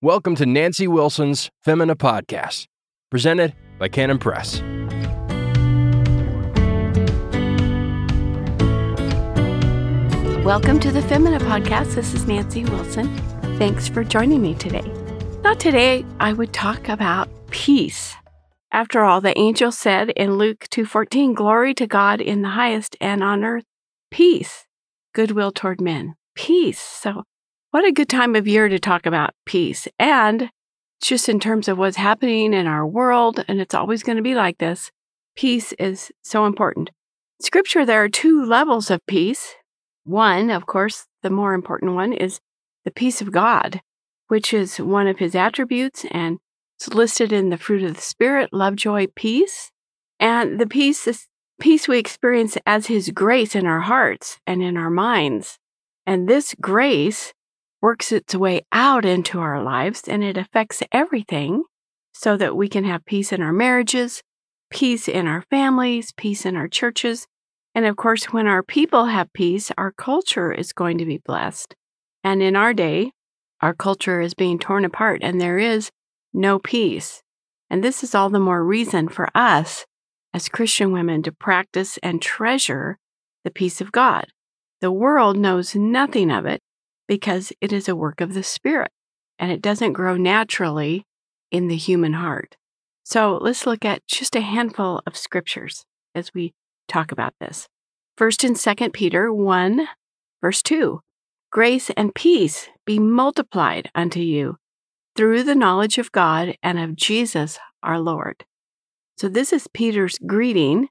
Welcome to Nancy Wilson's Femina Podcast, presented by Canon Press. Welcome to the Femina Podcast. This is Nancy Wilson. Thanks for joining me today. Thought today I would talk about peace. After all, the angel said in Luke 2:14, "Glory to God in the highest and on earth peace, goodwill toward men." Peace. So, what a good time of year to talk about peace. And just in terms of what's happening in our world, and it's always going to be like this, peace is so important. Scripture, there are two levels of peace. One, of course, the more important one is the peace of God, which is one of his attributes and it's listed in the fruit of the Spirit love, joy, peace. And the peace is peace we experience as his grace in our hearts and in our minds. And this grace works its way out into our lives and it affects everything so that we can have peace in our marriages, peace in our families, peace in our churches. And of course, when our people have peace, our culture is going to be blessed. And in our day, our culture is being torn apart and there is no peace. And this is all the more reason for us as Christian women to practice and treasure the peace of God. The world knows nothing of it because it is a work of the Spirit and it doesn't grow naturally in the human heart. So let's look at just a handful of scriptures as we talk about this. First and Second Peter 1, verse 2 Grace and peace be multiplied unto you through the knowledge of God and of Jesus our Lord. So, this is Peter's greeting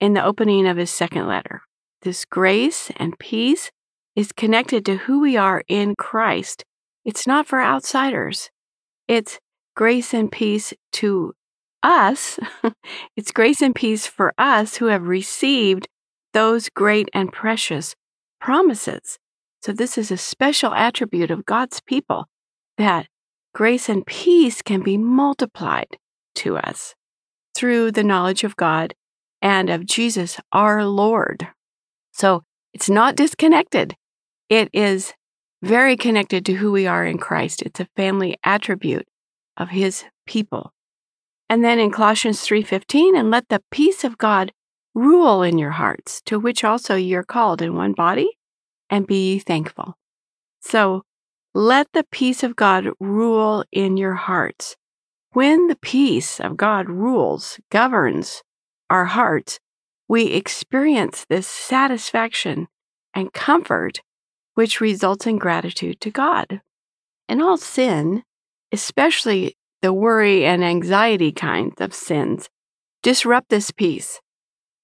in the opening of his second letter. This grace and peace is connected to who we are in Christ. It's not for outsiders, it's grace and peace to us. it's grace and peace for us who have received those great and precious promises. So, this is a special attribute of God's people that grace and peace can be multiplied to us through the knowledge of God and of Jesus, our Lord. So it's not disconnected. It is very connected to who we are in Christ. It's a family attribute of his people. And then in Colossians 3:15, and let the peace of God rule in your hearts, to which also you're called in one body, and be ye thankful. So let the peace of God rule in your hearts. When the peace of God rules, governs our hearts, we experience this satisfaction and comfort, which results in gratitude to God. And all sin, especially the worry and anxiety kinds of sins, disrupt this peace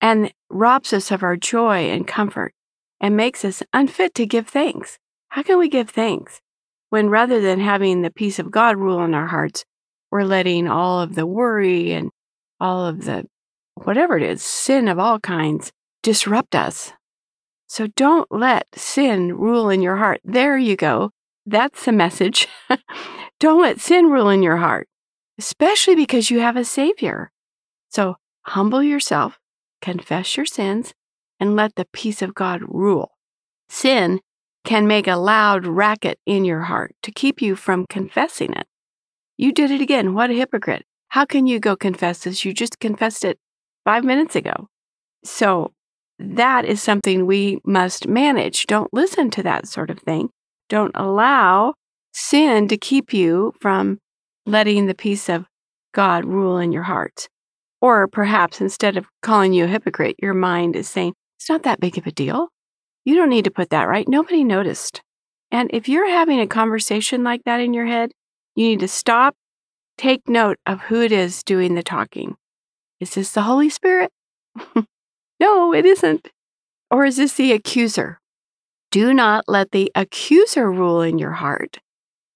and robs us of our joy and comfort and makes us unfit to give thanks. How can we give thanks? when rather than having the peace of God rule in our hearts, we're letting all of the worry and all of the whatever it is, sin of all kinds, disrupt us. So don't let sin rule in your heart. There you go. That's the message. don't let sin rule in your heart, especially because you have a Savior. So humble yourself, confess your sins, and let the peace of God rule. Sin can make a loud racket in your heart to keep you from confessing it. You did it again. What a hypocrite. How can you go confess this? You just confessed it five minutes ago. So that is something we must manage. Don't listen to that sort of thing. Don't allow sin to keep you from letting the peace of God rule in your heart. Or perhaps instead of calling you a hypocrite, your mind is saying, it's not that big of a deal. You don't need to put that right. Nobody noticed. And if you're having a conversation like that in your head, you need to stop, take note of who it is doing the talking. Is this the Holy Spirit? no, it isn't. Or is this the accuser? Do not let the accuser rule in your heart.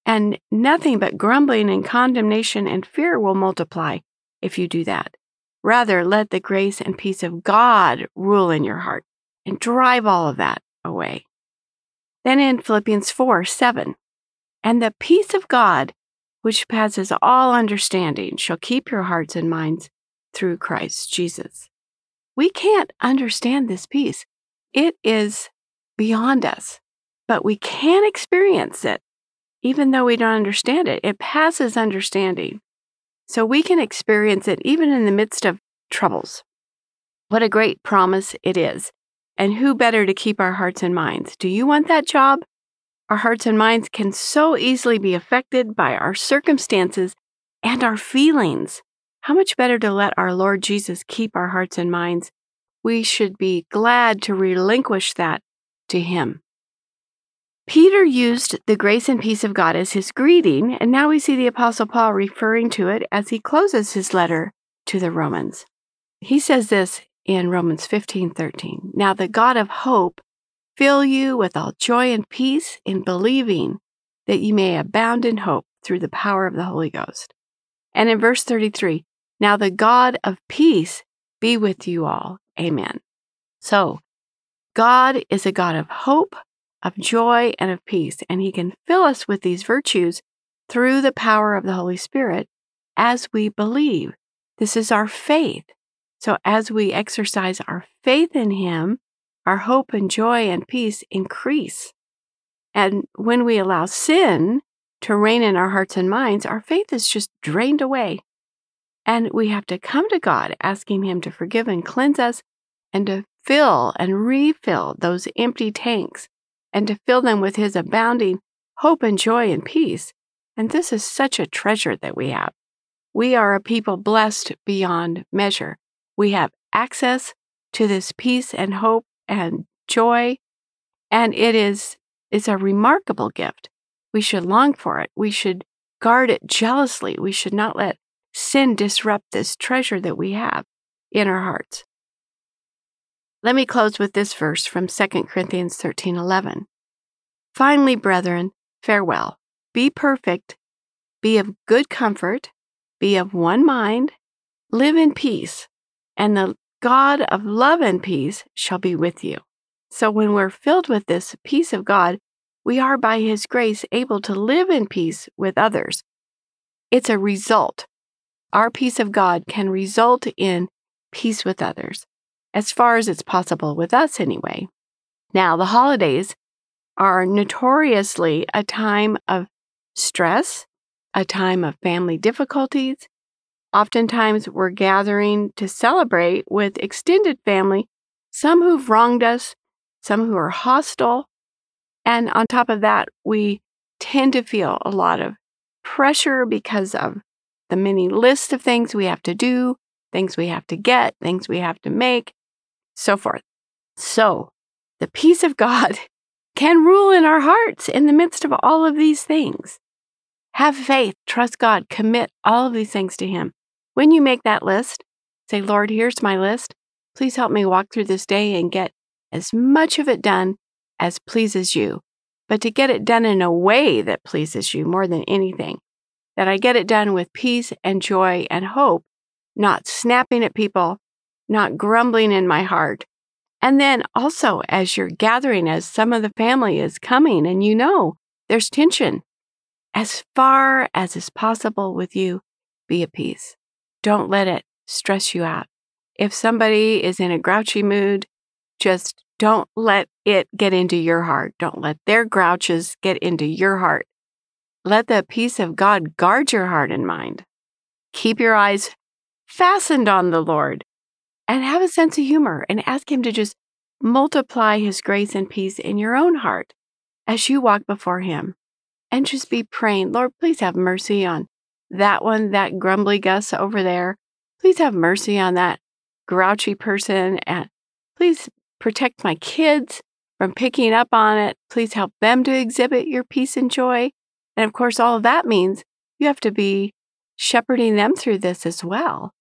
And nothing but grumbling and condemnation and fear will multiply if you do that. Rather, let the grace and peace of God rule in your heart and drive all of that away. Then in Philippians 4 7, and the peace of God, which passes all understanding, shall keep your hearts and minds through Christ Jesus. We can't understand this peace, it is beyond us, but we can experience it even though we don't understand it. It passes understanding. So we can experience it even in the midst of troubles. What a great promise it is. And who better to keep our hearts and minds? Do you want that job? Our hearts and minds can so easily be affected by our circumstances and our feelings. How much better to let our Lord Jesus keep our hearts and minds? We should be glad to relinquish that to Him. Peter used the grace and peace of God as his greeting, and now we see the Apostle Paul referring to it as he closes his letter to the Romans. He says this in Romans 15 13. Now the God of hope fill you with all joy and peace in believing that you may abound in hope through the power of the Holy Ghost. And in verse 33, now the God of peace be with you all. Amen. So, God is a God of hope of joy and of peace, and He can fill us with these virtues through the power of the Holy Spirit as we believe. This is our faith. So, as we exercise our faith in Him, our hope and joy and peace increase. And when we allow sin to reign in our hearts and minds, our faith is just drained away. And we have to come to God asking Him to forgive and cleanse us and to fill and refill those empty tanks and to fill them with His abounding hope and joy and peace. And this is such a treasure that we have. We are a people blessed beyond measure. We have access to this peace and hope and joy, and it is it's a remarkable gift. We should long for it. We should guard it jealously. We should not let sin disrupt this treasure that we have in our hearts. Let me close with this verse from 2 Corinthians 13:11. Finally, brethren, farewell. Be perfect, be of good comfort, be of one mind, live in peace, and the God of love and peace shall be with you. So when we're filled with this peace of God, we are by his grace able to live in peace with others. It's a result. Our peace of God can result in peace with others as far as it's possible with us anyway. Now, the holidays are notoriously a time of stress, a time of family difficulties. Oftentimes, we're gathering to celebrate with extended family, some who've wronged us, some who are hostile. And on top of that, we tend to feel a lot of pressure because of the many list of things we have to do, things we have to get, things we have to make, so forth. So, the peace of God can rule in our hearts in the midst of all of these things. Have faith, trust God, commit all of these things to Him. When you make that list, say, Lord, here's my list. Please help me walk through this day and get as much of it done as pleases you, but to get it done in a way that pleases you more than anything. That I get it done with peace and joy and hope, not snapping at people, not grumbling in my heart. And then also, as you're gathering, as some of the family is coming, and you know there's tension, as far as is possible with you, be at peace. Don't let it stress you out. If somebody is in a grouchy mood, just don't let it get into your heart. Don't let their grouches get into your heart. Let the peace of God guard your heart and mind. Keep your eyes fastened on the Lord and have a sense of humor and ask Him to just multiply His grace and peace in your own heart as you walk before Him. And just be praying, Lord, please have mercy on that one, that grumbly Gus over there. Please have mercy on that grouchy person. And please protect my kids from picking up on it. Please help them to exhibit your peace and joy. And of course, all of that means you have to be shepherding them through this as well,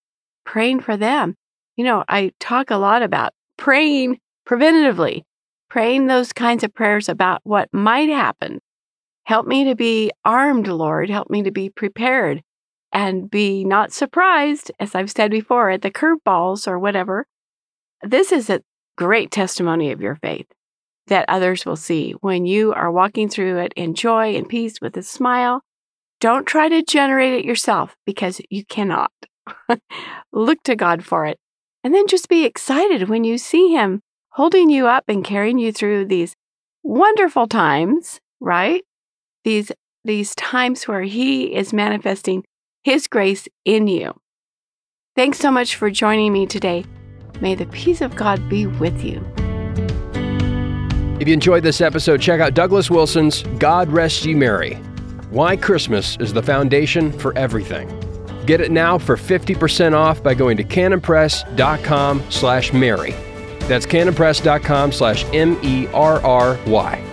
praying for them you know, I talk a lot about praying preventatively, praying those kinds of prayers about what might happen. Help me to be armed, Lord. Help me to be prepared and be not surprised, as I've said before, at the curveballs or whatever. This is a great testimony of your faith that others will see when you are walking through it in joy and peace with a smile. Don't try to generate it yourself because you cannot. Look to God for it and then just be excited when you see him holding you up and carrying you through these wonderful times, right? These these times where He is manifesting His grace in you. Thanks so much for joining me today. May the peace of God be with you. If you enjoyed this episode, check out Douglas Wilson's God Rest Ye Merry. Why Christmas is the foundation for everything. Get it now for 50% off by going to canonpress.com slash merry. That's canonpress.com slash M-E-R-R-Y.